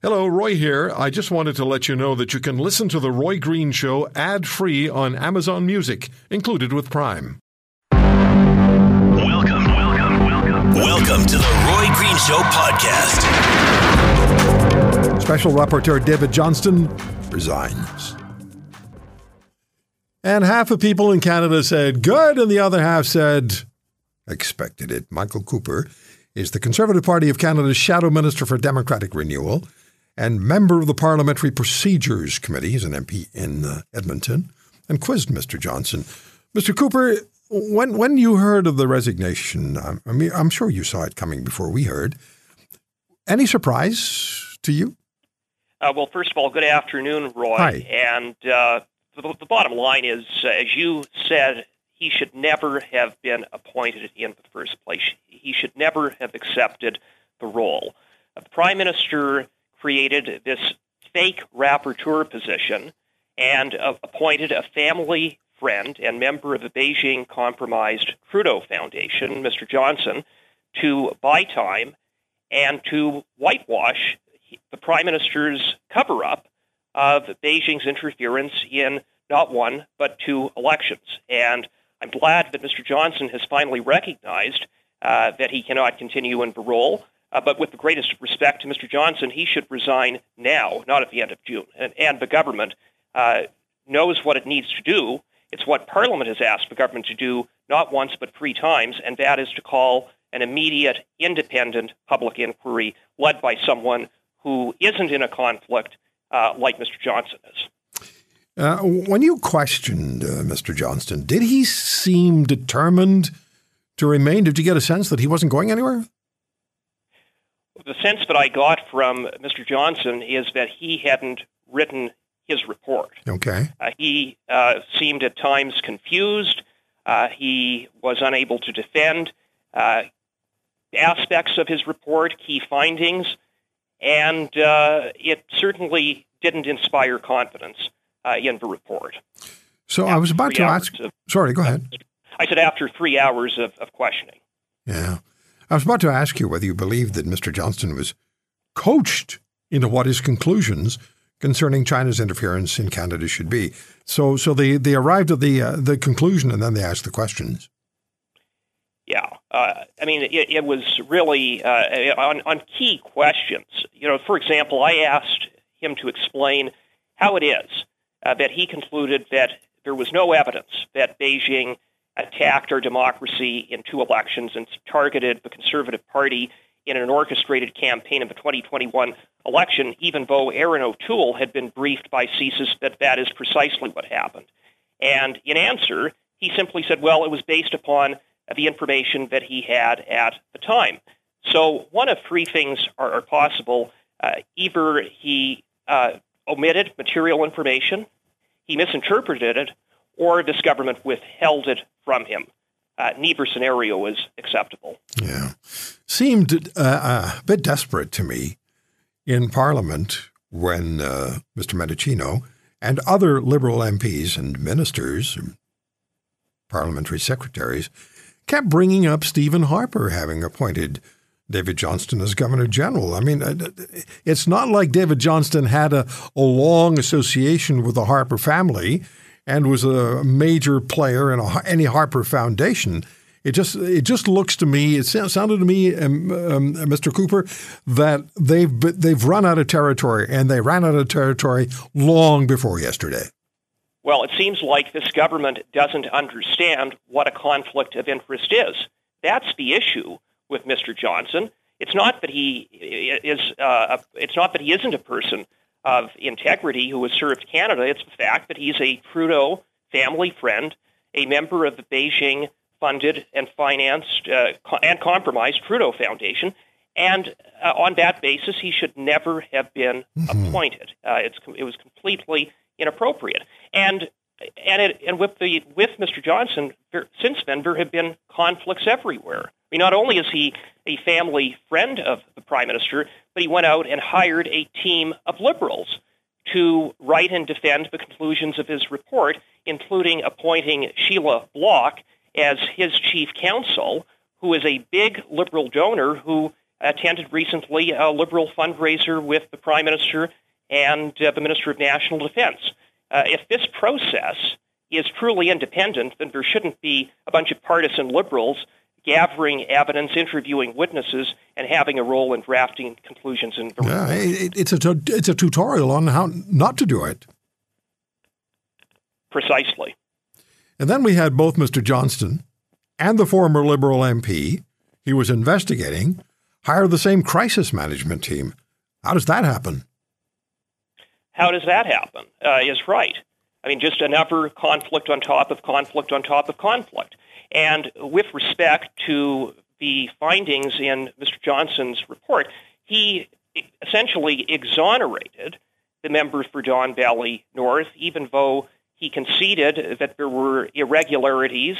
Hello, Roy here. I just wanted to let you know that you can listen to The Roy Green Show ad free on Amazon Music, included with Prime. Welcome, welcome, welcome. Welcome to the Roy Green Show podcast. Special Rapporteur David Johnston resigns. And half of people in Canada said good, and the other half said expected it. Michael Cooper is the Conservative Party of Canada's Shadow Minister for Democratic Renewal and member of the Parliamentary Procedures Committee. He's an MP in uh, Edmonton and quizzed Mr. Johnson. Mr. Cooper, when when you heard of the resignation, I mean, I'm sure you saw it coming before we heard. Any surprise to you? Uh, well, first of all, good afternoon, Roy. Hi. And uh, the, the bottom line is, uh, as you said, he should never have been appointed in the first place. He should never have accepted the role. Uh, the Prime Minister created this fake rapporteur position and uh, appointed a family friend and member of the Beijing compromised Trudeau Foundation, Mr. Johnson, to buy time and to whitewash the Prime Minister's cover up of Beijing's interference in not one, but two elections. And I'm glad that Mr. Johnson has finally recognized uh, that he cannot continue in the role. Uh, but with the greatest respect to Mr. Johnson, he should resign now, not at the end of June. And, and the government uh, knows what it needs to do. It's what Parliament has asked the government to do not once but three times, and that is to call an immediate, independent public inquiry led by someone who isn't in a conflict uh, like Mr. Johnson is. Uh, when you questioned uh, Mr. Johnston, did he seem determined to remain? Did you get a sense that he wasn't going anywhere? The sense that I got from Mr. Johnson is that he hadn't written his report. Okay. Uh, he uh, seemed at times confused. Uh, he was unable to defend uh, aspects of his report, key findings, and uh, it certainly didn't inspire confidence uh, in the report. So I was about to ask. of- Sorry, go ahead. I said after three hours of, of questioning. Yeah. I was about to ask you whether you believed that Mr. Johnston was coached into what his conclusions concerning China's interference in Canada should be. So, so they, they arrived at the uh, the conclusion and then they asked the questions. Yeah, uh, I mean, it, it was really uh, on on key questions. You know, for example, I asked him to explain how it is uh, that he concluded that there was no evidence that Beijing attacked our democracy in two elections and targeted the Conservative Party in an orchestrated campaign in the 2021 election, even though Erin O'Toole had been briefed by CSIS that that is precisely what happened. And in answer, he simply said, well, it was based upon the information that he had at the time. So one of three things are, are possible. Uh, either he uh, omitted material information, he misinterpreted it, or this government withheld it from him. Uh, neither scenario is acceptable. Yeah. Seemed uh, a bit desperate to me in Parliament when uh, Mr. Mendicino and other Liberal MPs and ministers, and parliamentary secretaries, kept bringing up Stephen Harper having appointed David Johnston as Governor General. I mean, uh, it's not like David Johnston had a, a long association with the Harper family and was a major player in a, any Harper Foundation. It just it just looks to me. It sounded to me, um, um, Mr. Cooper, that they've they've run out of territory, and they ran out of territory long before yesterday. Well, it seems like this government doesn't understand what a conflict of interest is. That's the issue with Mr. Johnson. It's not that he is. Uh, it's not that he isn't a person of integrity who has served Canada. It's the fact that he's a Trudeau family friend, a member of the Beijing funded and financed uh, co- and compromised Trudeau Foundation, and uh, on that basis, he should never have been appointed. Uh, it's it was completely inappropriate, and and it, and with the with Mr. Johnson, there, since then there have been conflicts everywhere. I mean, not only is he a family friend of the prime minister, but he went out and hired a team of liberals to write and defend the conclusions of his report, including appointing Sheila Block as his chief counsel, who is a big liberal donor who attended recently a Liberal fundraiser with the Prime Minister and uh, the Minister of National Defense. Uh, if this process is truly independent, then there shouldn't be a bunch of partisan Liberals gathering evidence, interviewing witnesses, and having a role in drafting conclusions. And yeah, it, it's a it's a tutorial on how not to do it. Precisely. And then we had both Mr. Johnston and the former Liberal MP he was investigating hire the same crisis management team. How does that happen? How does that happen? Uh, is right. I mean, just another conflict on top of conflict on top of conflict. And with respect to the findings in Mr. Johnson's report, he essentially exonerated the member for Don Valley North, even though he conceded that there were irregularities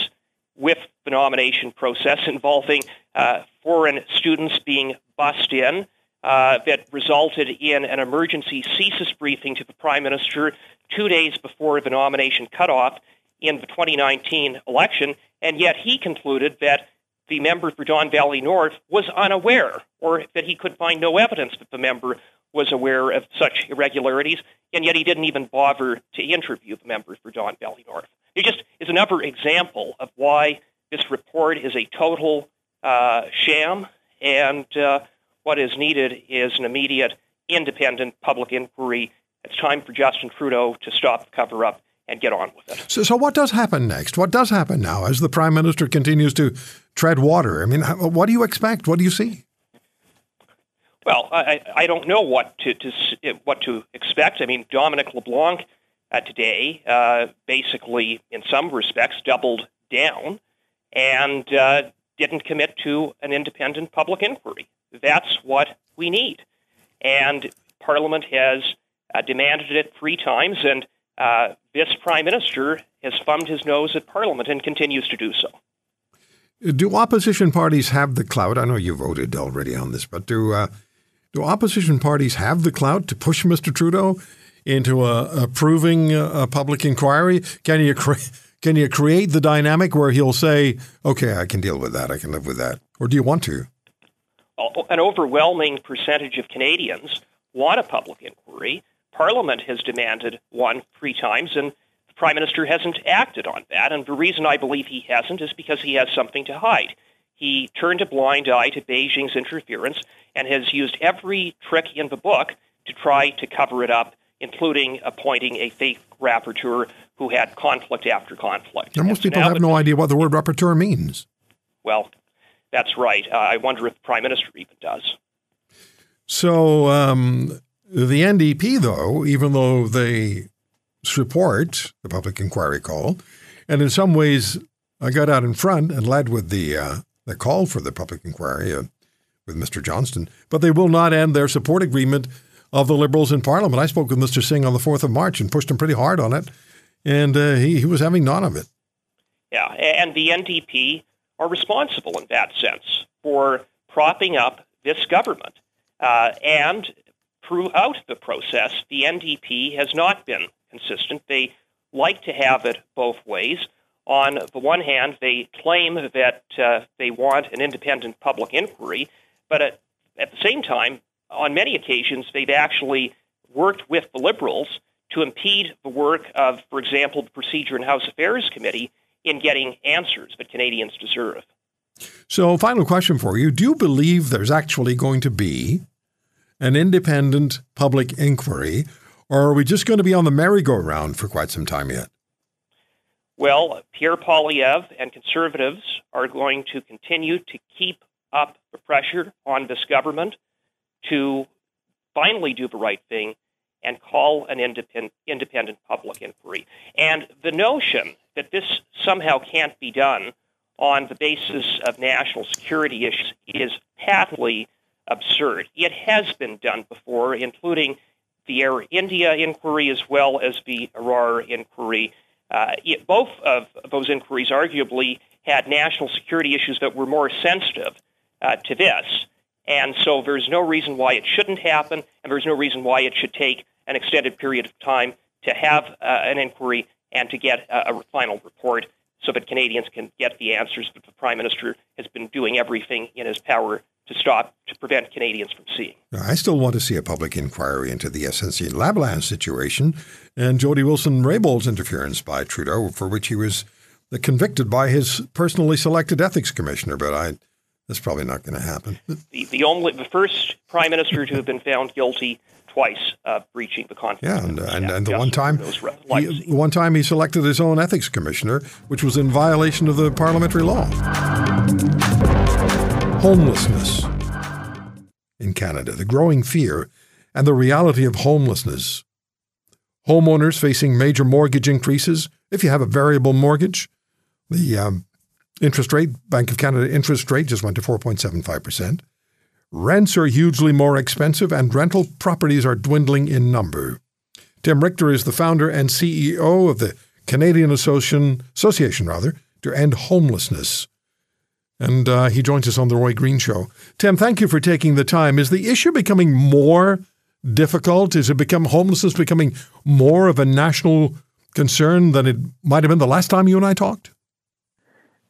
with the nomination process involving uh, foreign students being bussed in uh, that resulted in an emergency CSIS briefing to the Prime Minister two days before the nomination cutoff in the 2019 election, and yet he concluded that the member for Don Valley North was unaware, or that he could find no evidence that the member was aware of such irregularities, and yet he didn't even bother to interview the member for Don Valley North. It just is another example of why this report is a total uh, sham, and uh, what is needed is an immediate, independent public inquiry. It's time for Justin Trudeau to stop the cover up and get on with it. So, so what does happen next? What does happen now as the Prime Minister continues to tread water? I mean, what do you expect? What do you see? Well, I, I don't know what to, to what to expect. I mean, Dominic LeBlanc uh, today uh, basically, in some respects, doubled down and uh, didn't commit to an independent public inquiry. That's what we need. And Parliament has uh, demanded it three times, and uh, this Prime Minister has thumbed his nose at Parliament and continues to do so. Do opposition parties have the clout? I know you voted already on this, but do uh, do opposition parties have the clout to push Mr. Trudeau into approving a public inquiry? Can you create? Can you create the dynamic where he'll say, okay, I can deal with that, I can live with that? Or do you want to? An overwhelming percentage of Canadians want a public inquiry. Parliament has demanded one three times, and the Prime Minister hasn't acted on that. And the reason I believe he hasn't is because he has something to hide. He turned a blind eye to Beijing's interference and has used every trick in the book to try to cover it up, including appointing a fake rapporteur who had conflict after conflict. Now, most people have no idea what the word rapporteur means. Well, that's right. Uh, I wonder if the prime minister even does. So um, the NDP, though, even though they support the public inquiry call, and in some ways I got out in front and led with the uh, the call for the public inquiry uh, with Mr. Johnston, but they will not end their support agreement of the Liberals in Parliament. I spoke with Mr. Singh on the 4th of March and pushed him pretty hard on it and uh, he, he was having none of it. Yeah, and the NDP are responsible in that sense for propping up this government. Uh, and throughout the process, the NDP has not been consistent. They like to have it both ways. On the one hand, they claim that uh, they want an independent public inquiry, but at, at the same time, on many occasions, they've actually worked with the Liberals to impede the work of, for example, the Procedure and House Affairs Committee in getting answers that Canadians deserve. So, final question for you Do you believe there's actually going to be an independent public inquiry, or are we just going to be on the merry-go-round for quite some time yet? Well, Pierre Poilievre and Conservatives are going to continue to keep up the pressure on this government to finally do the right thing and call an independent, independent public inquiry. And the notion that this somehow can't be done on the basis of national security issues is patently absurd. It has been done before, including the Air India inquiry as well as the Arar inquiry. Uh, it, both of those inquiries arguably had national security issues that were more sensitive uh, to this. And so there's no reason why it shouldn't happen, and there's no reason why it should take an extended period of time to have uh, an inquiry and to get a, a final report so that Canadians can get the answers that the Prime Minister has been doing everything in his power to stop, to prevent Canadians from seeing. I still want to see a public inquiry into the SNC Lavalin situation and Jody Wilson Raybould's interference by Trudeau, for which he was convicted by his personally selected ethics commissioner. But I, that's probably not going to happen. The, the only the first prime minister to have been found guilty twice of breaching the confidence. Yeah, and, and, and the one time, he, the one time he selected his own ethics commissioner, which was in violation of the parliamentary law. Homelessness in Canada, the growing fear and the reality of homelessness. Homeowners facing major mortgage increases. If you have a variable mortgage, the um, interest rate, Bank of Canada interest rate just went to 4.75%. Rents are hugely more expensive and rental properties are dwindling in number. Tim Richter is the founder and CEO of the Canadian Association, Association rather, to End Homelessness. And uh, he joins us on the Roy Green Show. Tim, thank you for taking the time. Is the issue becoming more difficult? Is it become homelessness becoming more of a national concern than it might have been the last time you and I talked?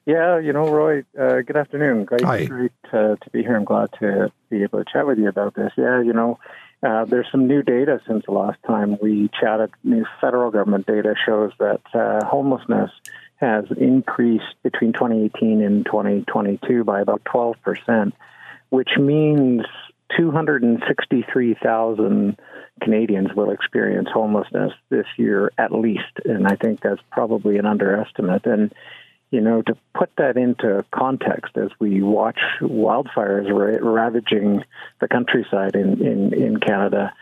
Yeah, you know, Roy, uh, good afternoon. Great, Hi. great uh, to be here. I'm glad to be able to chat with you about this. Yeah, you know, uh, there's some new data since the last time we chatted. New federal government data shows that uh, homelessness has increased between 2018 and 2022 by about 12 percent, which means 263,000 Canadians will experience homelessness this year at least, and I think that's probably an underestimate. And you know, to put that into context as we watch wildfires ra- ravaging the countryside in, in, in Canada,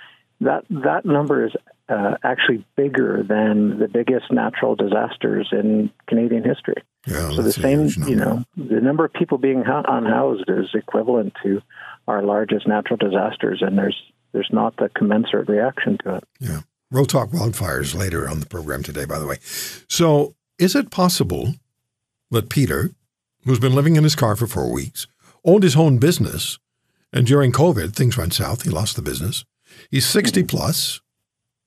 that that number is uh, actually bigger than the biggest natural disasters in Canadian history. Yeah, so the same, you know, the number of people being unhoused is equivalent to our largest natural disasters, and there's there's not the commensurate reaction to it. Yeah, we'll talk wildfires later on the program today. By the way, so is it possible that Peter, who's been living in his car for four weeks, owned his own business, and during COVID, things went south. He lost the business. He's hmm. 60 plus,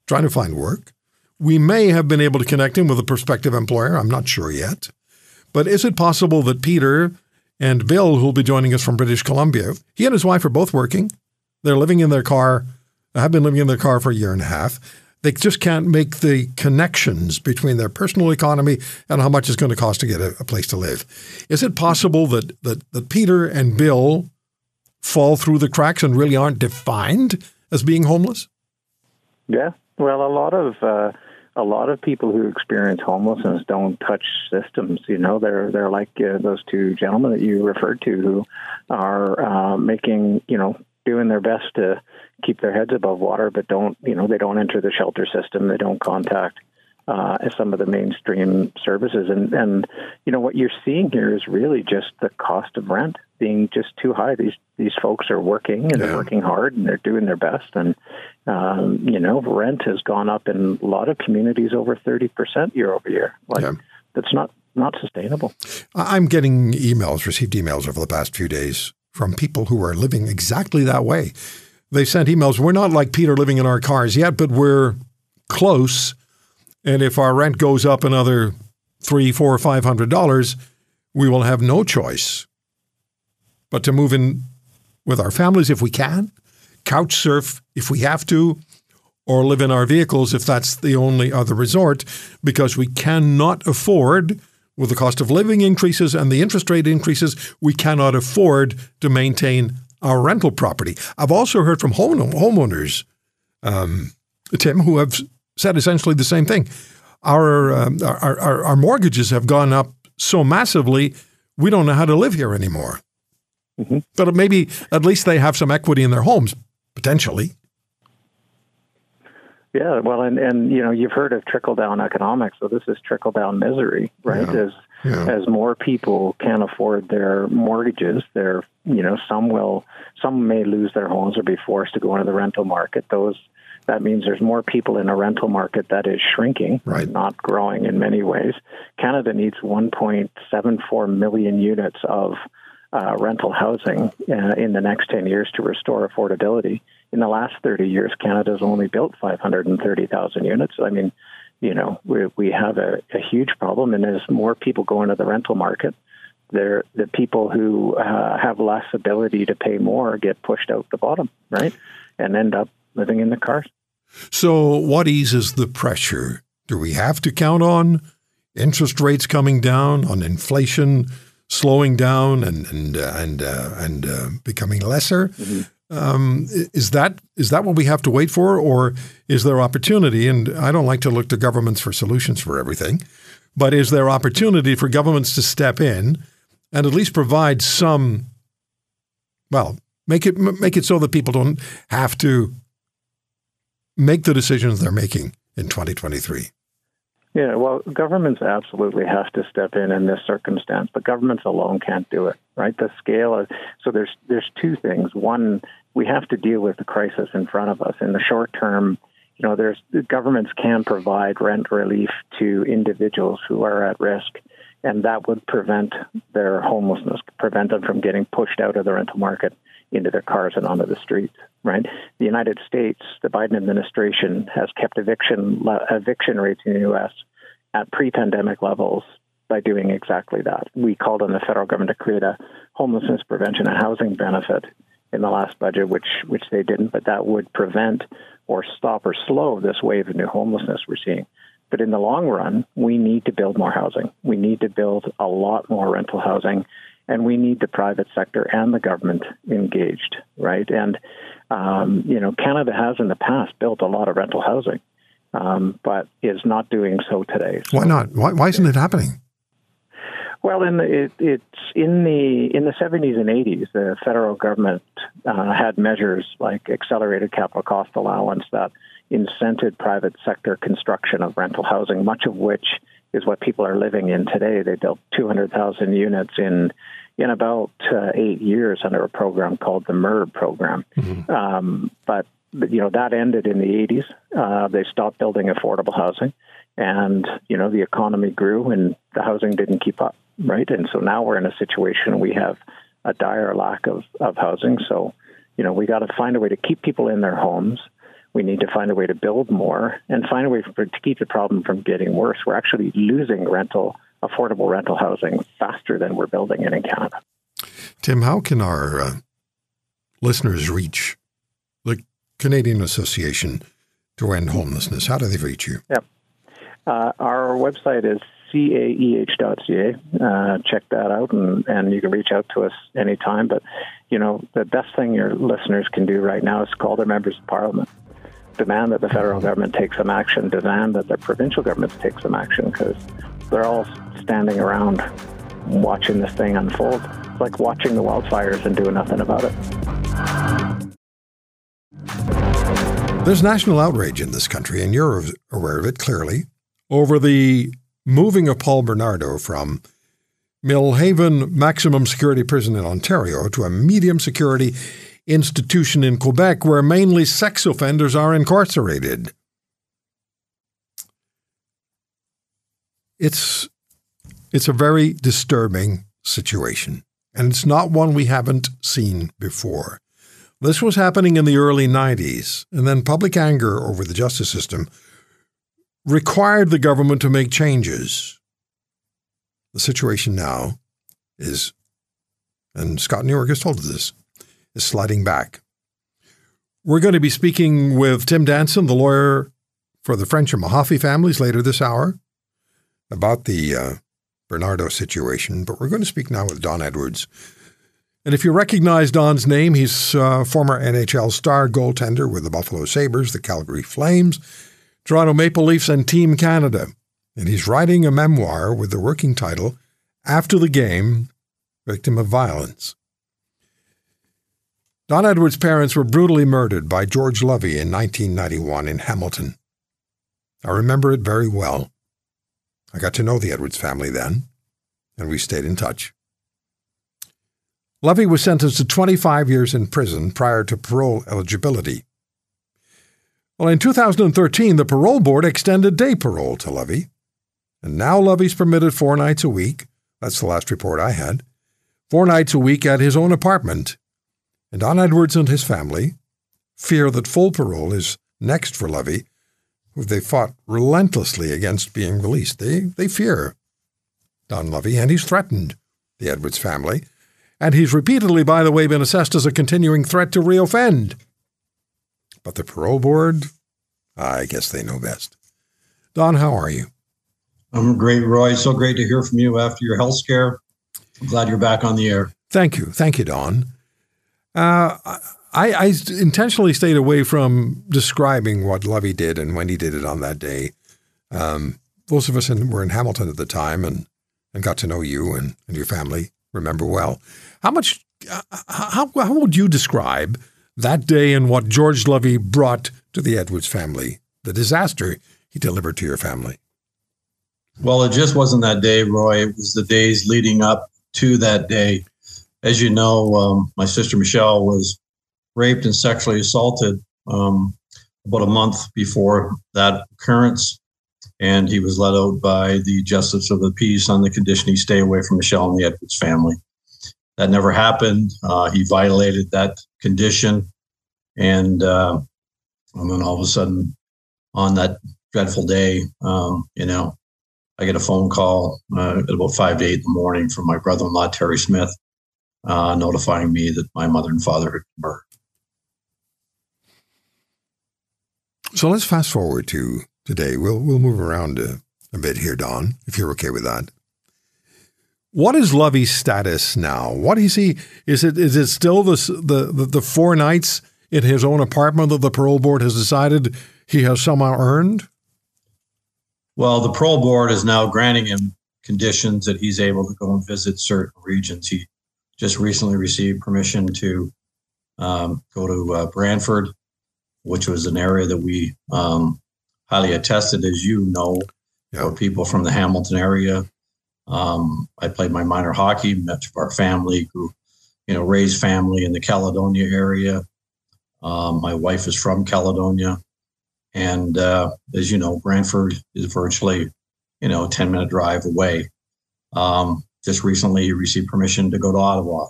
trying to find work. We may have been able to connect him with a prospective employer. I'm not sure yet. But is it possible that Peter and Bill, who'll be joining us from British Columbia, he and his wife are both working. They're living in their car, have been living in their car for a year and a half. They just can't make the connections between their personal economy and how much it's going to cost to get a, a place to live. Is it possible that, that, that Peter and Bill fall through the cracks and really aren't defined as being homeless? Yeah. Well, a lot of uh, a lot of people who experience homelessness don't touch systems. You know, they're they're like uh, those two gentlemen that you referred to who are uh, making you know doing their best to keep their heads above water, but don't you know they don't enter the shelter system. They don't contact uh, some of the mainstream services, and and you know what you're seeing here is really just the cost of rent being just too high. These these folks are working and yeah. they're working hard and they're doing their best, and um, you know rent has gone up in a lot of communities over thirty percent year over year. Like yeah. that's not not sustainable. I'm getting emails, received emails over the past few days from people who are living exactly that way. They sent emails. We're not like Peter living in our cars yet, but we're close. And if our rent goes up another three, four, five hundred dollars, we will have no choice but to move in with our families if we can, couch surf if we have to, or live in our vehicles if that's the only other resort, because we cannot afford with the cost of living increases and the interest rate increases, we cannot afford to maintain our rental property. I've also heard from home, homeowners, um, Tim, who have said essentially the same thing. Our, um, our, our, our mortgages have gone up so massively, we don't know how to live here anymore. Mm-hmm. But maybe at least they have some equity in their homes, potentially. Yeah, well, and and you know you've heard of trickle down economics, so this is trickle down misery, right? Yeah. As yeah. as more people can't afford their mortgages, there you know some will some may lose their homes or be forced to go into the rental market. Those that means there's more people in a rental market that is shrinking, right. not growing in many ways. Canada needs 1.74 million units of uh, rental housing uh, in the next 10 years to restore affordability in the last 30 years, Canada's only built 530,000 units. I mean, you know, we, we have a, a huge problem, and as more people go into the rental market, they're, the people who uh, have less ability to pay more get pushed out the bottom, right, and end up living in the cars. So, what eases the pressure? Do we have to count on interest rates coming down, on inflation slowing down and and uh, and uh, and uh, becoming lesser? Mm-hmm. Um, is that is that what we have to wait for, or is there opportunity? And I don't like to look to governments for solutions for everything, but is there opportunity for governments to step in and at least provide some? Well, make it make it so that people don't have to make the decisions they're making in 2023. Yeah, well, governments absolutely have to step in in this circumstance, but governments alone can't do it, right? The scale so there's there's two things. One, we have to deal with the crisis in front of us. In the short term, you know, there's governments can provide rent relief to individuals who are at risk, and that would prevent their homelessness, prevent them from getting pushed out of the rental market into their cars and onto the streets. Right? The United States, the Biden administration has kept eviction eviction rates in the U.S. at pre-pandemic levels by doing exactly that. We called on the federal government to create a homelessness prevention and housing benefit in the last budget, which which they didn't, but that would prevent or stop or slow this wave of new homelessness we're seeing. But in the long run, we need to build more housing. We need to build a lot more rental housing, and we need the private sector and the government engaged, right? And um, you know, Canada has in the past built a lot of rental housing, um, but is not doing so today. So, why not? Why, why isn't it happening? Well, in the, it, it's in the in the 70s and 80s, the federal government uh, had measures like accelerated capital cost allowance that incented private sector construction of rental housing, much of which is what people are living in today. They built 200,000 units in in about uh, eight years under a program called the MURB program. Mm-hmm. Um, but you know that ended in the 80s. Uh, they stopped building affordable housing, and you know the economy grew and the housing didn't keep up right? And so now we're in a situation we have a dire lack of, of housing. So, you know, we got to find a way to keep people in their homes. We need to find a way to build more and find a way for, to keep the problem from getting worse. We're actually losing rental, affordable rental housing faster than we're building it in Canada. Tim, how can our uh, listeners reach the Canadian Association to End Homelessness? How do they reach you? Yeah. Uh, our website is caeh.ca. Uh, check that out, and, and you can reach out to us anytime. But, you know, the best thing your listeners can do right now is call their members of parliament. Demand that the federal government take some action, demand that the provincial governments take some action, because they're all standing around watching this thing unfold. It's like watching the wildfires and doing nothing about it. There's national outrage in this country, and you're aware of it clearly, over the moving of Paul Bernardo from Millhaven Maximum Security Prison in Ontario to a medium security institution in Quebec where mainly sex offenders are incarcerated. It's it's a very disturbing situation, and it's not one we haven't seen before. This was happening in the early 90s, and then public anger over the justice system required the government to make changes. The situation now is, and Scott Newark has told us this, is sliding back. We're going to be speaking with Tim Danson, the lawyer for the French and Mahaffy families, later this hour about the uh, Bernardo situation. But we're going to speak now with Don Edwards. And if you recognize Don's name, he's a former NHL star goaltender with the Buffalo Sabres, the Calgary Flames, Toronto Maple Leafs, and Team Canada. And he's writing a memoir with the working title After the Game Victim of Violence. Don Edwards' parents were brutally murdered by George Lovie in 1991 in Hamilton. I remember it very well. I got to know the Edwards family then, and we stayed in touch. Lovie was sentenced to 25 years in prison prior to parole eligibility. Well, in 2013, the parole board extended day parole to Levy, and now Levy's permitted four nights a week. That's the last report I had. Four nights a week at his own apartment. And Don Edwards and his family fear that full parole is next for Levy, who they fought relentlessly against being released. They, they fear Don Lovie, and he's threatened the Edwards family. And he's repeatedly, by the way, been assessed as a continuing threat to reoffend. But the parole board, I guess they know best. Don, how are you? I'm great, Roy. So great to hear from you after your health scare. I'm glad you're back on the air. Thank you. Thank you, Don. Uh, I, I, intentionally stayed away from describing what Lovie did and when he did it on that day. Um, those of us in, were in Hamilton at the time and, and got to know you and, and your family remember well. How much, uh, how, how would you describe that day and what George Lovie brought to the Edwards family, the disaster he delivered to your family? Well, it just wasn't that day, Roy. It was the days leading up to that day. As you know, um, my sister Michelle was raped and sexually assaulted um, about a month before that occurrence. And he was let out by the Justice of the Peace on the condition he stay away from Michelle and the Edwards family. That never happened. Uh, he violated that condition. And, uh, and then all of a sudden, on that dreadful day, um, you know, I get a phone call uh, at about five to eight in the morning from my brother-in-law Terry Smith, uh, notifying me that my mother and father had murdered. So let's fast forward to today. We'll we'll move around a, a bit here, Don, if you're okay with that. What is Lovie's status now? What is he? Is it is it still the the the, the four nights in his own apartment that the parole board has decided he has somehow earned? Well, the parole board is now granting him conditions that he's able to go and visit certain regions. He just recently received permission to um, go to uh, Brantford, which was an area that we um, highly attested, as you know, for people from the Hamilton area. Um, I played my minor hockey, met our family, grew, you know, raised family in the Caledonia area. Um, my wife is from Caledonia. And uh, as you know, Brantford is virtually, you know, a 10 minute drive away. Um, just recently, he received permission to go to Ottawa.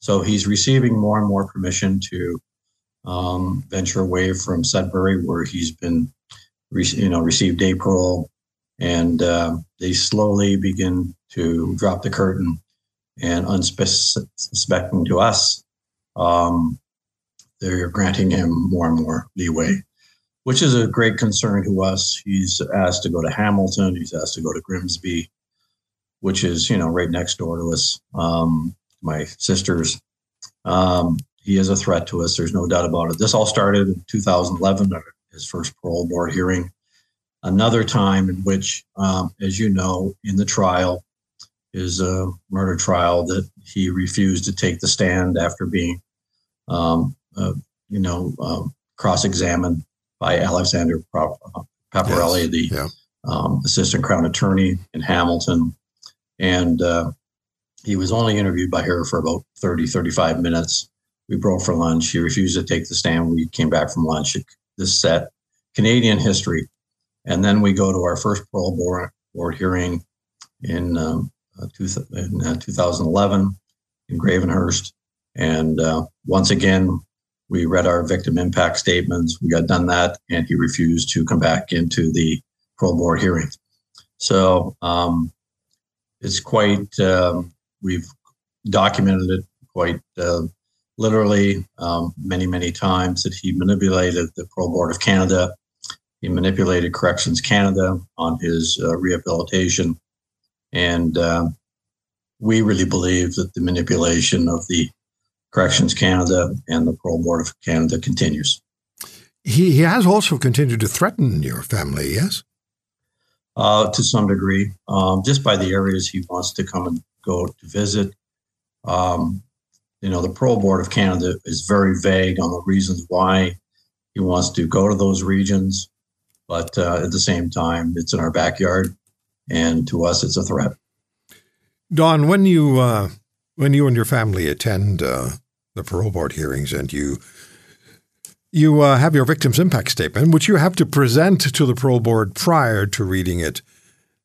So he's receiving more and more permission to um, venture away from Sudbury, where he's been, you know, received parole. And uh, they slowly begin to drop the curtain and unsuspecting to us, um, they're granting him more and more leeway which is a great concern to us. He's asked to go to Hamilton. He's asked to go to Grimsby, which is you know right next door to us. Um, my sisters. Um, he is a threat to us. There's no doubt about it. This all started in 2011 at his first parole board hearing. Another time in which, um, as you know, in the trial, his uh, murder trial, that he refused to take the stand after being, um, uh, you know, uh, cross-examined by Alexander Paparelli, yes. the yeah. um, assistant crown attorney in Hamilton. And uh, he was only interviewed by her for about 30, 35 minutes. We broke for lunch. He refused to take the stand. We came back from lunch. This set Canadian history. And then we go to our first parole board, board hearing in, um, uh, two, in uh, 2011 in Gravenhurst. And uh, once again, we read our victim impact statements. We got done that, and he refused to come back into the parole board hearing. So um, it's quite, um, we've documented it quite uh, literally um, many, many times that he manipulated the Parole Board of Canada. He manipulated Corrections Canada on his uh, rehabilitation. And uh, we really believe that the manipulation of the Corrections Canada and the Parole Board of Canada continues. He, he has also continued to threaten your family, yes? Uh, to some degree, um, just by the areas he wants to come and go to visit. Um, you know, the Parole Board of Canada is very vague on the reasons why he wants to go to those regions, but uh, at the same time, it's in our backyard, and to us, it's a threat. Don, when you uh, when you and your family attend uh, the parole board hearings and you you uh, have your victim's impact statement, which you have to present to the parole board prior to reading it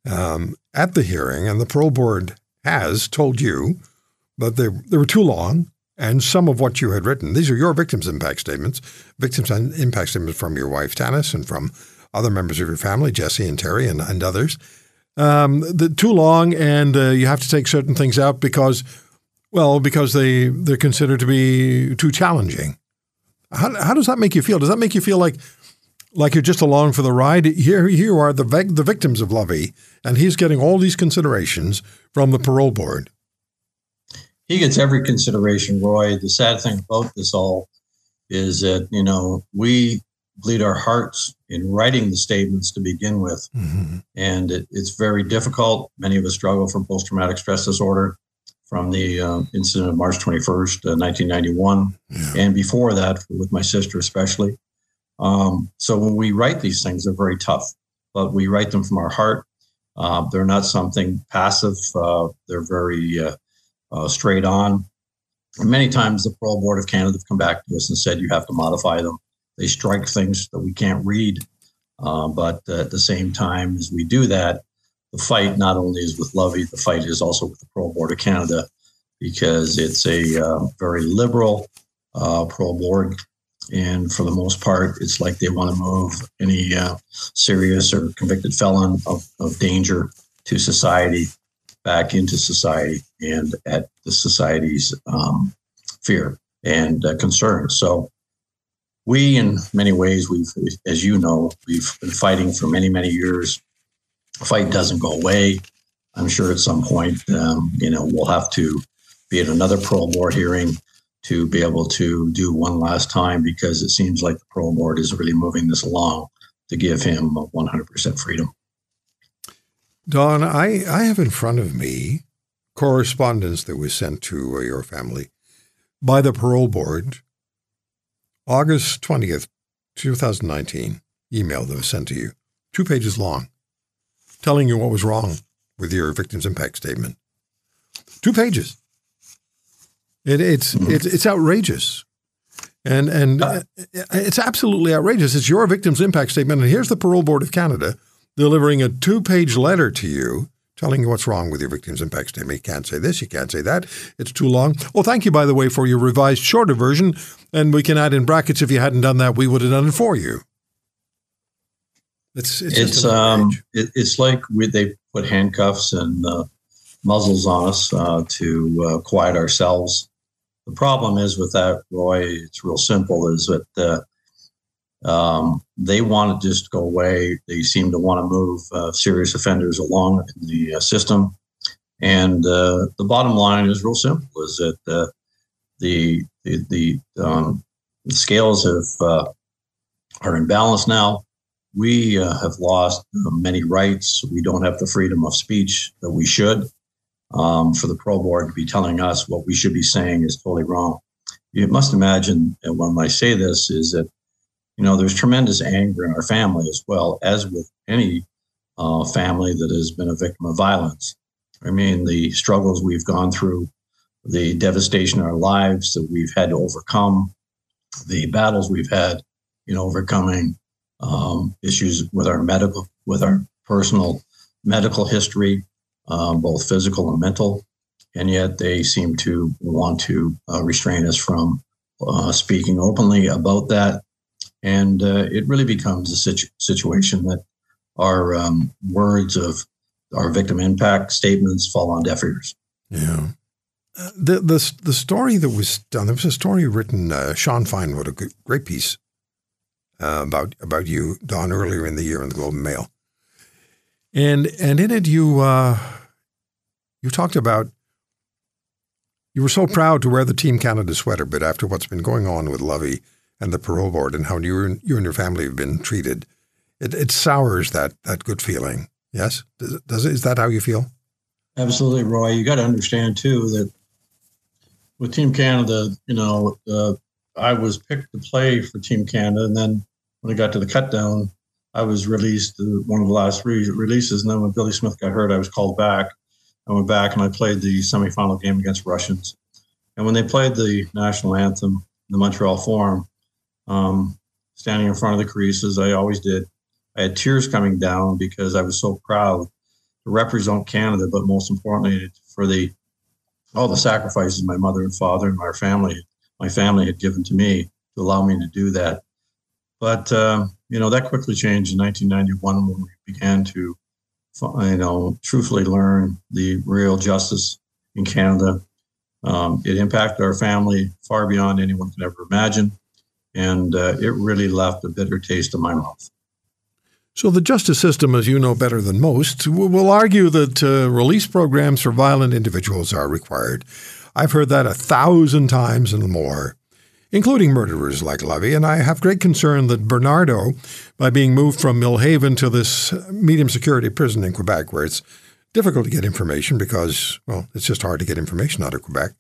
um, at the hearing, and the parole board has told you that they, they were too long, and some of what you had written, these are your victim's impact statements, victim's impact statements from your wife, Tanis, and from other members of your family, Jesse and Terry and, and others, um, the, too long, and uh, you have to take certain things out because, well, because they they're considered to be too challenging. How, how does that make you feel? Does that make you feel like like you're just along for the ride? Here, you are, the the victims of Lovie, and he's getting all these considerations from the parole board. He gets every consideration, Roy. The sad thing about this all is that you know we bleed our hearts in writing the statements to begin with. Mm-hmm. And it, it's very difficult. Many of us struggle from post traumatic stress disorder from the uh, incident of March 21st, uh, 1991, yeah. and before that, with my sister especially. Um, so when we write these things, they're very tough, but we write them from our heart. Uh, they're not something passive, uh, they're very uh, uh, straight on. And many times the Parole Board of Canada have come back to us and said, you have to modify them they strike things that we can't read. Uh, but at the same time, as we do that, the fight not only is with Lovie, the fight is also with the Parole Board of Canada because it's a uh, very liberal uh, parole board. And for the most part, it's like they want to move any uh, serious or convicted felon of, of danger to society back into society and at the society's um, fear and uh, concern. So we, in many ways, we've, as you know, we've been fighting for many, many years. The fight doesn't go away. I'm sure at some point, um, you know, we'll have to be at another parole board hearing to be able to do one last time because it seems like the parole board is really moving this along to give him 100% freedom. Don, I, I have in front of me correspondence that was sent to uh, your family by the parole board August 20th, 2019, email that was sent to you, two pages long, telling you what was wrong with your victim's impact statement. Two pages. It, it's, it's, it's outrageous. And, and uh, it's absolutely outrageous. It's your victim's impact statement. And here's the Parole Board of Canada delivering a two page letter to you telling you what's wrong with your victim's impact statement. You can't say this, you can't say that. It's too long. Oh, thank you, by the way, for your revised shorter version. And we can add in brackets if you hadn't done that, we would have done it for you. It's it's, it's um it, it's like we, they put handcuffs and uh, muzzles on us uh, to uh, quiet ourselves. The problem is with that, Roy. It's real simple. Is that uh, um, they want to just go away. They seem to want to move uh, serious offenders along in the uh, system. And uh, the bottom line is real simple: is that uh, the the, the, um, scales have uh, are in balance now. We uh, have lost many rights. We don't have the freedom of speech that we should. Um, for the pro board to be telling us what we should be saying is totally wrong. You must imagine, and when I say this, is that you know, there's tremendous anger in our family as well as with any uh, family that has been a victim of violence. I mean, the struggles we've gone through, the devastation in our lives that we've had to overcome, the battles we've had in overcoming um, issues with our medical, with our personal medical history, um, both physical and mental. And yet they seem to want to uh, restrain us from uh, speaking openly about that and uh, it really becomes a situ- situation that our um, words of our victim impact statements fall on deaf ears. Yeah. The, the the story that was done there was a story written uh, Sean Fine wrote a great piece uh, about about you Don earlier in the year in the Globe and Mail, and and in it you uh, you talked about you were so proud to wear the Team Canada sweater, but after what's been going on with Lovie, and the parole board and how you and, you and your family have been treated, it, it sours that that good feeling. Yes, does, does is that how you feel? Absolutely, Roy. You got to understand too that with Team Canada, you know, uh, I was picked to play for Team Canada, and then when I got to the cutdown, I was released uh, one of the last three releases. And then when Billy Smith got hurt, I was called back. I went back and I played the semifinal game against Russians. And when they played the national anthem in the Montreal Forum, um, standing in front of the creases. I always did. I had tears coming down because I was so proud to represent Canada, but most importantly, for the all the sacrifices my mother and father and my family, my family had given to me to allow me to do that. But uh, you know, that quickly changed in 1991 when we began to, you know, truthfully learn the real justice in Canada. Um, it impacted our family far beyond anyone could ever imagine. And uh, it really left a bitter taste in my mouth. So, the justice system, as you know better than most, will argue that uh, release programs for violent individuals are required. I've heard that a thousand times and more, including murderers like Lovie, and I have great concern that Bernardo, by being moved from Millhaven to this medium security prison in Quebec, where it's difficult to get information because, well, it's just hard to get information out of Quebec.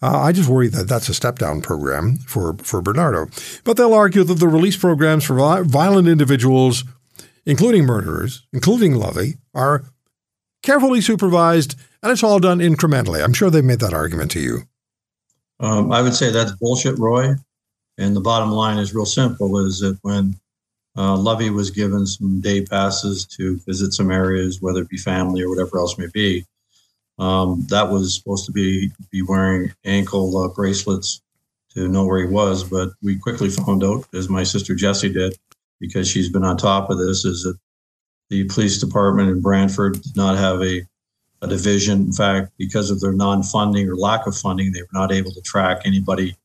Uh, I just worry that that's a step down program for, for Bernardo. But they'll argue that the release programs for violent individuals including murderers, including Lovie, are carefully supervised, and it's all done incrementally. I'm sure they've made that argument to you. Um, I would say that's bullshit, Roy. And the bottom line is real simple: is that when uh, Lovie was given some day passes to visit some areas, whether it be family or whatever else may be, um, that was supposed to be be wearing ankle uh, bracelets to know where he was. But we quickly found out, as my sister Jessie did, because she's been on top of this is that the police department in Brantford did not have a, a division. In fact, because of their non-funding or lack of funding, they were not able to track anybody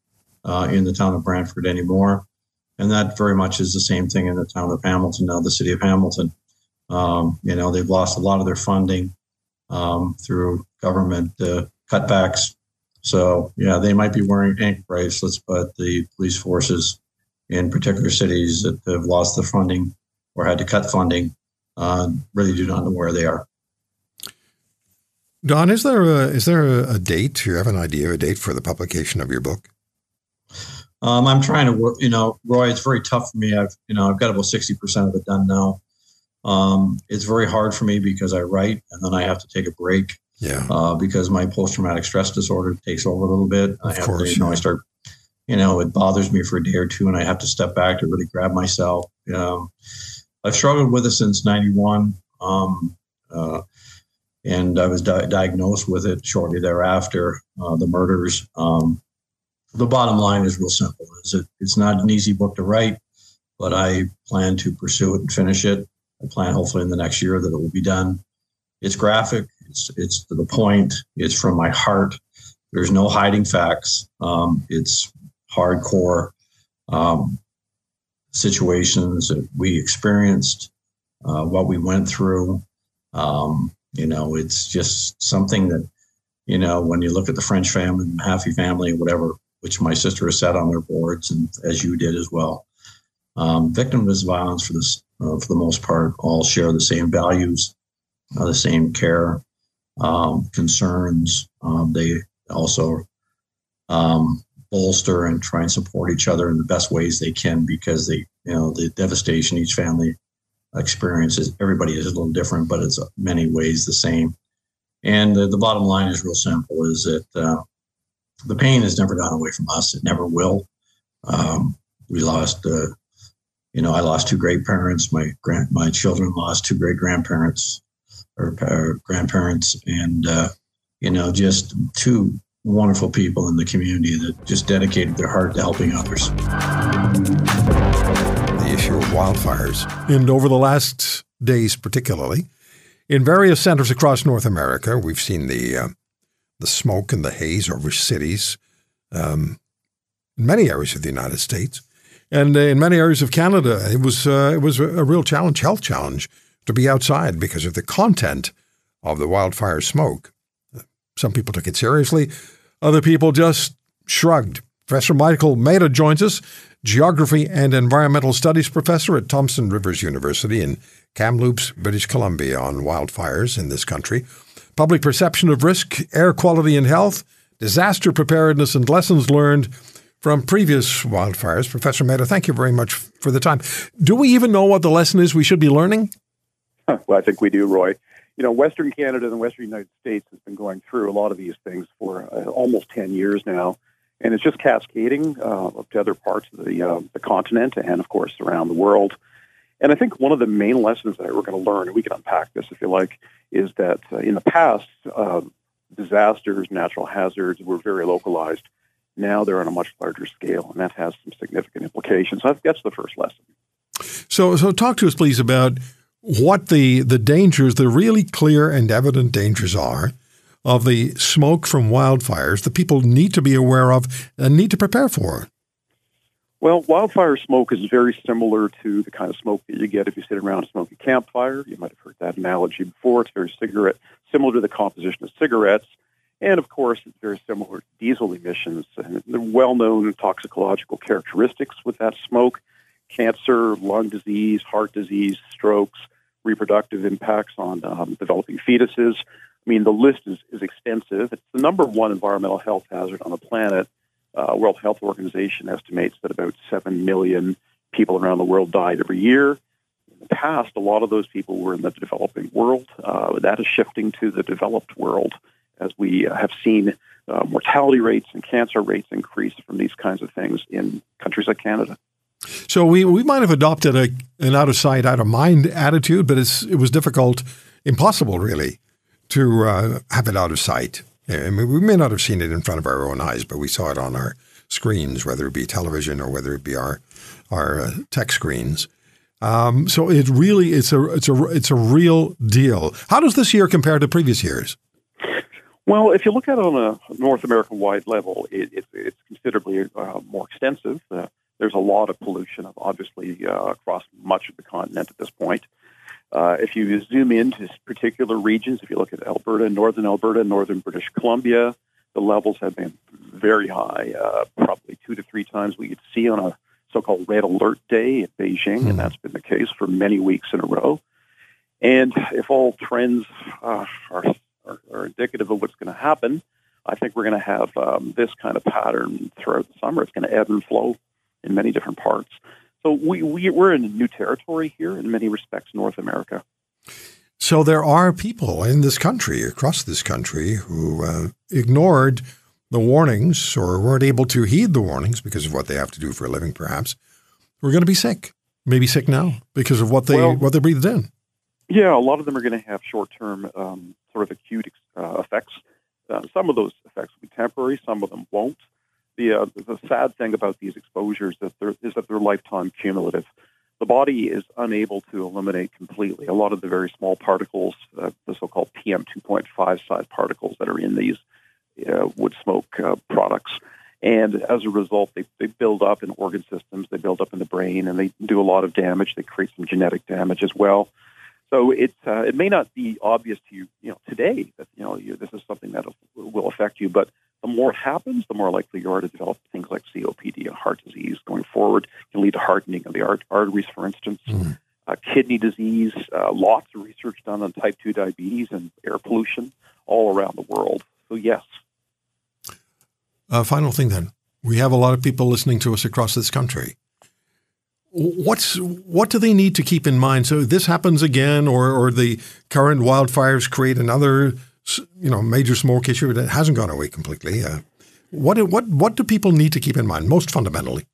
uh, in the town of Brantford anymore. And that very much is the same thing in the town of Hamilton now, the city of Hamilton. Um, you know, they've lost a lot of their funding um, through government uh, cutbacks. So, yeah, they might be wearing ankle bracelets, but the police forces in particular cities that have lost the funding or had to cut funding uh, really do not know where they are. Don, is there a is there a, date? Do you have an idea of a date for the publication of your book? Um, I'm trying to work. You know, Roy, it's very tough for me. I've you know I've got about sixty percent of it done now. Um, it's very hard for me because I write and then I have to take a break. Yeah. Uh, because my post traumatic stress disorder takes over a little bit. Of I have course, to, you know, I start you know, it bothers me for a day or two and I have to step back to really grab myself. Um, I've struggled with it since 91. Um, uh, and I was di- diagnosed with it shortly thereafter, uh, the murders. Um, the bottom line is real simple: is it, it's not an easy book to write, but I plan to pursue it and finish it. I plan, hopefully, in the next year that it will be done. It's graphic. It's it's to the point. It's from my heart. There's no hiding facts. Um, it's hardcore um, situations that we experienced, uh, what we went through. Um, you know, it's just something that, you know, when you look at the French family, the Mahaffy family, whatever, which my sister has sat on their boards, and as you did as well. Um, of violence, for this, uh, for the most part, all share the same values, uh, the same care, um, concerns. Um, they also um, bolster and try and support each other in the best ways they can because they, you know, the devastation each family experiences, everybody is a little different, but it's many ways the same. And the, the bottom line is real simple: is that uh, the pain has never gone away from us. It never will. Um, we lost, uh, you know, I lost two great parents. My grand, my children lost two great grandparents or, or grandparents, and uh, you know, just two wonderful people in the community that just dedicated their heart to helping others. The issue of wildfires. And over the last days, particularly, in various centers across North America, we've seen the uh, the smoke and the haze over cities um, in many areas of the United States, and in many areas of Canada. It was uh, it was a real challenge, health challenge, to be outside because of the content of the wildfire smoke. Some people took it seriously. Other people just shrugged. Professor Michael Mehta joins us, Geography and Environmental Studies professor at Thompson Rivers University in Kamloops, British Columbia, on wildfires in this country, public perception of risk, air quality and health, disaster preparedness, and lessons learned from previous wildfires. Professor Mehta, thank you very much for the time. Do we even know what the lesson is we should be learning? Well, I think we do, Roy you know, Western Canada and the Western United States has been going through a lot of these things for uh, almost 10 years now. And it's just cascading uh, to other parts of the, uh, the continent and, of course, around the world. And I think one of the main lessons that we're going to learn, and we can unpack this if you like, is that uh, in the past, uh, disasters, natural hazards were very localized. Now they're on a much larger scale, and that has some significant implications. So that's the first lesson. So, so talk to us, please, about what the the dangers, the really clear and evident dangers are of the smoke from wildfires that people need to be aware of and need to prepare for. Well, wildfire smoke is very similar to the kind of smoke that you get if you sit around and smoke a campfire. You might have heard that analogy before. It's very cigarette similar to the composition of cigarettes. And of course, it's very similar to diesel emissions and the well known toxicological characteristics with that smoke cancer, lung disease, heart disease, strokes, reproductive impacts on um, developing fetuses. I mean, the list is, is extensive. It's the number one environmental health hazard on the planet. Uh, World Health Organization estimates that about 7 million people around the world died every year. In the past, a lot of those people were in the developing world. Uh, that is shifting to the developed world as we uh, have seen uh, mortality rates and cancer rates increase from these kinds of things in countries like Canada. So we, we might have adopted a, an out of sight, out of mind attitude, but it's, it was difficult, impossible really, to uh, have it out of sight. I mean, we may not have seen it in front of our own eyes, but we saw it on our screens, whether it be television or whether it be our our uh, tech screens. Um, so it really it's a it's a it's a real deal. How does this year compare to previous years? Well, if you look at it on a North American wide level, it, it, it's considerably uh, more extensive. Uh, there's a lot of pollution, obviously, uh, across much of the continent at this point. Uh, if you zoom into particular regions, if you look at Alberta, northern Alberta, northern British Columbia, the levels have been very high, uh, probably two to three times what you'd see on a so-called red alert day at Beijing, mm and that's been the case for many weeks in a row. And if all trends uh, are, are, are, indicative of what's going to happen, I think we're going to have um, this kind of pattern throughout the summer. It's going to ebb and flow in many different parts. So we, we we're in new territory here in many respects, North America. So there are people in this country, across this country, who uh, ignored the warnings or weren't able to heed the warnings because of what they have to do for a living, perhaps. We're going to be sick, maybe sick now because of what they well, what they breathed in. Yeah, a lot of them are going to have short term um, sort of acute uh, effects. Uh, some of those effects will be temporary. Some of them won't the uh, the sad thing about these exposures that is that they're lifetime cumulative. The body is unable to eliminate completely a lot of the very small particles, uh, the so-called PM 2.5 size particles that are in these uh, wood smoke uh, products. And as a result, they, they build up in organ systems, they build up in the brain, and they do a lot of damage. They create some genetic damage as well. So it uh, it may not be obvious to you, you know, today that you know you, this is something that will affect you, but the more it happens, the more likely you are to develop things like COPD and heart disease going forward. It can lead to hardening of the art- arteries, for instance. Mm. Uh, kidney disease, uh, lots of research done on type 2 diabetes and air pollution all around the world. So, yes. Uh, final thing then. We have a lot of people listening to us across this country. What's what do they need to keep in mind? So this happens again, or or the current wildfires create another you know major smoke issue that hasn't gone away completely. Uh, what what what do people need to keep in mind most fundamentally?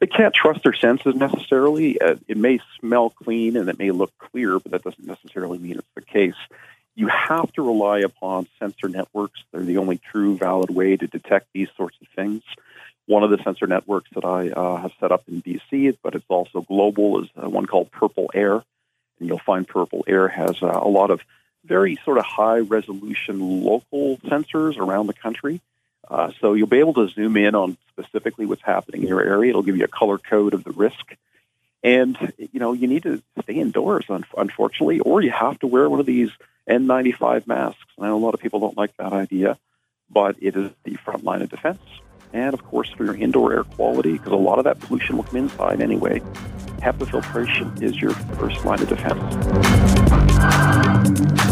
They can't trust their senses necessarily. Uh, it may smell clean and it may look clear, but that doesn't necessarily mean it's the case. You have to rely upon sensor networks. They're the only true valid way to detect these sorts of things. One of the sensor networks that I uh, have set up in BC, but it's also global, is uh, one called Purple Air. And you'll find Purple Air has uh, a lot of very sort of high resolution local sensors around the country. Uh, so you'll be able to zoom in on specifically what's happening in your area. It'll give you a color code of the risk. And, you know, you need to stay indoors, unfortunately, or you have to wear one of these N95 masks. I know a lot of people don't like that idea, but it is the front line of defense. And, of course, for your indoor air quality, because a lot of that pollution will come inside anyway, HEPA filtration is your first line of defense.